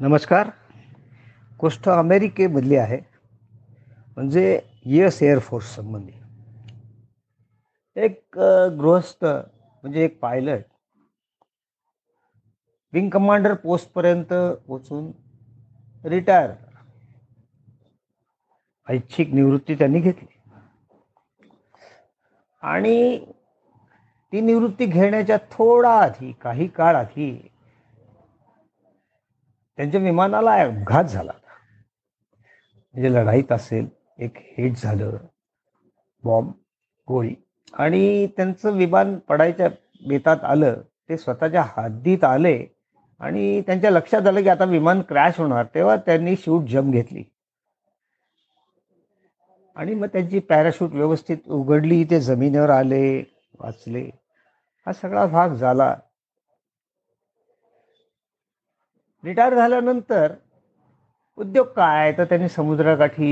नमस्कार. गोष्ट अमेरिकेमधली आहे. म्हणजे यू एस एअरफोर्स संबंधी. एक गृहस्थ म्हणजे एक पायलट विंग कमांडर पोस्टपर्यंत पोचून रिटायर. ऐच्छिक निवृत्ती त्यांनी घेतली. आणि ती निवृत्ती घेण्याच्या थोडा आधी काही काळ आधी त्यांच्या विमानाला अपघात झाला. म्हणजे लढाईत असेल एक हिट झालं बॉम्ब गोळी आणि त्यांचं विमान पडायच्या बेतात आलं ते स्वतःच्या हद्दीत आले आणि त्यांच्या लक्षात आलं की आता विमान क्रॅश होणार. तेव्हा त्यांनी शूट जम घेतली. आणि मग त्यांची पॅराशूट व्यवस्थित उघडली ते जमिनीवर आले वाचले. हा सगळा भाग झाला. रिटायर झाल्यानंतर उद्योग काय तर त्यांनी समुद्राकाठी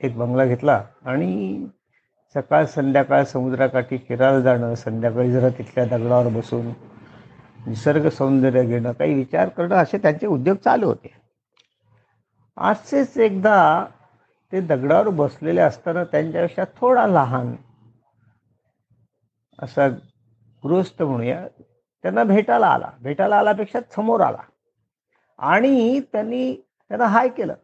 एक बंगला घेतला आणि सकाळ संध्याकाळ समुद्राकाठी फिरायला जाणं संध्याकाळी जरा तिथल्या दगडावर बसून निसर्ग सौंदर्य घेणं काही विचार करणं असे त्यांचे उद्योग चालू होते. असेच एकदा ते दगडावर बसलेले असताना त्यांच्यापेक्षा थोडा लहान असा गृहस्थ म्हणूया त्यांना भेटायला आला. भेटायला आल्यापेक्षा समोर आला. आणि त्यांनी त्यांना हाय केलं.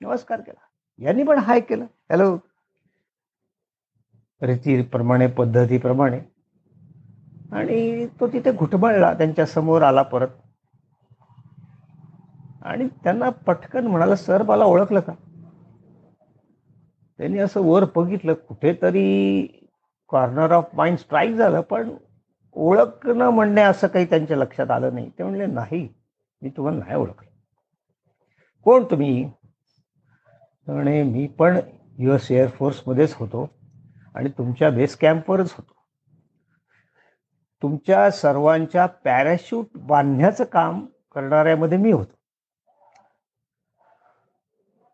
नमस्कार केला. यांनी पण हाय केलं. हॅलो रीतीप्रमाणे पद्धतीप्रमाणे. आणि तो तिथे घुटमळला त्यांच्यासमोर आला परत. आणि त्यांना पटकन म्हणाला सर मला ओळखलं का? त्यांनी असं वर बघितलं कुठेतरी कॉर्नर ऑफ माइंड स्ट्राईक झालं पण ओळखणं म्हणणे असं काही त्यांच्या लक्षात आलं नाही. ते म्हणले नाही. मी तुम्हाला नाही ओळखलं. कोण तुम्ही? म्हणे मी पण यू एस एअरफोर्समध्येच होतो आणि तुमच्या बेस कॅम्पवरच होतो. तुमच्या सर्वांच्या पॅराशूट बांधण्याचं काम करणाऱ्यामध्ये मी होतो.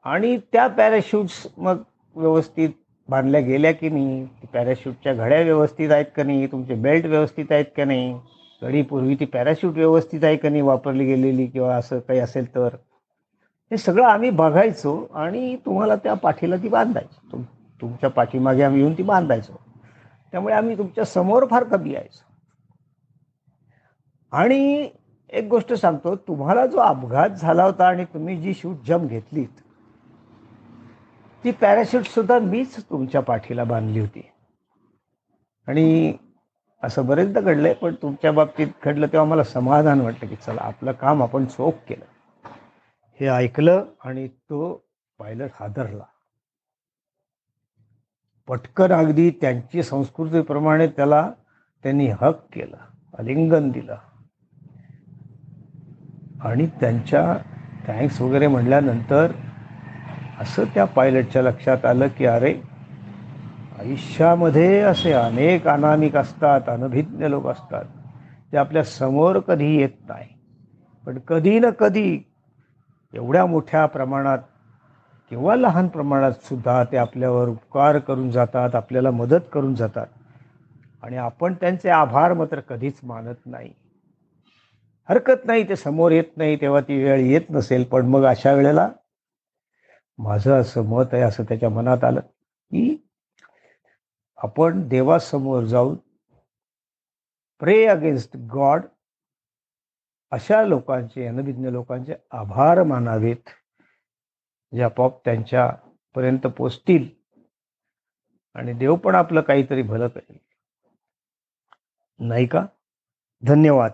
आणि त्या पॅराशूट्स मग व्यवस्थित बांधल्या गेल्या की नाही? पॅराशूटच्या घड्या व्यवस्थित आहेत का नाही? तुमचे बेल्ट व्यवस्थित आहेत का नाही? घडीपूर्वी ती पॅराशूट व्यवस्थित आहे का नाही वापरली गेलेली किंवा असं काही असेल तर? हे सगळं आम्ही बघायचो आणि तुम्हाला त्या पाठीला ती बांधायचो. तुम तुमच्या पाठीमागे आम्ही येऊन ती बांधायचो. त्यामुळे आम्ही तुमच्यासमोर फार कमी यायचो. आणि एक गोष्ट सांगतो तुम्हाला जो अपघात झाला होता आणि तुम्ही जी शूट जम घेतलीत ती पॅराशूट सुद्धा मीच तुमच्या पाठीला बांधली होती. आणि असं बरेचदा घडलंय पण तुमच्या बाबतीत घडलं तेव्हा मला समाधान वाटलं की चला आपलं काम आपण चोख केलं. हे ऐकलं आणि तो पायलट हादरला. पटकन अगदी त्यांची संस्कृतीप्रमाणे त्याला त्यांनी हक केलं आलिंगन दिलं. आणि त्यांच्या थँक्स वगैरे म्हणल्यानंतर असं त्या पायलटच्या लक्षात आलं की अरे आयुष्यामध्ये असे अनेक अनामिक असतात अनभिज्ञ लोक असतात ते आपल्यासमोर कधी येत नाही. पण कधी ना कधी एवढ्या मोठ्या प्रमाणात किंवा लहान प्रमाणात सुद्धा ते आपल्यावर उपकार करून जातात आपल्याला मदत करून जातात. आणि आपण त्यांचे आभार मात्र कधीच मानत नाही. हरकत नाही ते समोर येत नाही तेव्हा ती वेळ येत नसेल पण मग अशा वेळेला माझं असं मत आहे असं त्याच्या मनात आलं की आपण देवासमोर जाऊन प्रे अगेन्स्ट गॉड अशा लोकांचे अनभिज्ञ लोकांचे आभार मानावेत जे आपोआप त्यांच्यापर्यंत पोचतील. आणि देव पण आपलं काहीतरी भलं करेल. नाही का? धन्यवाद.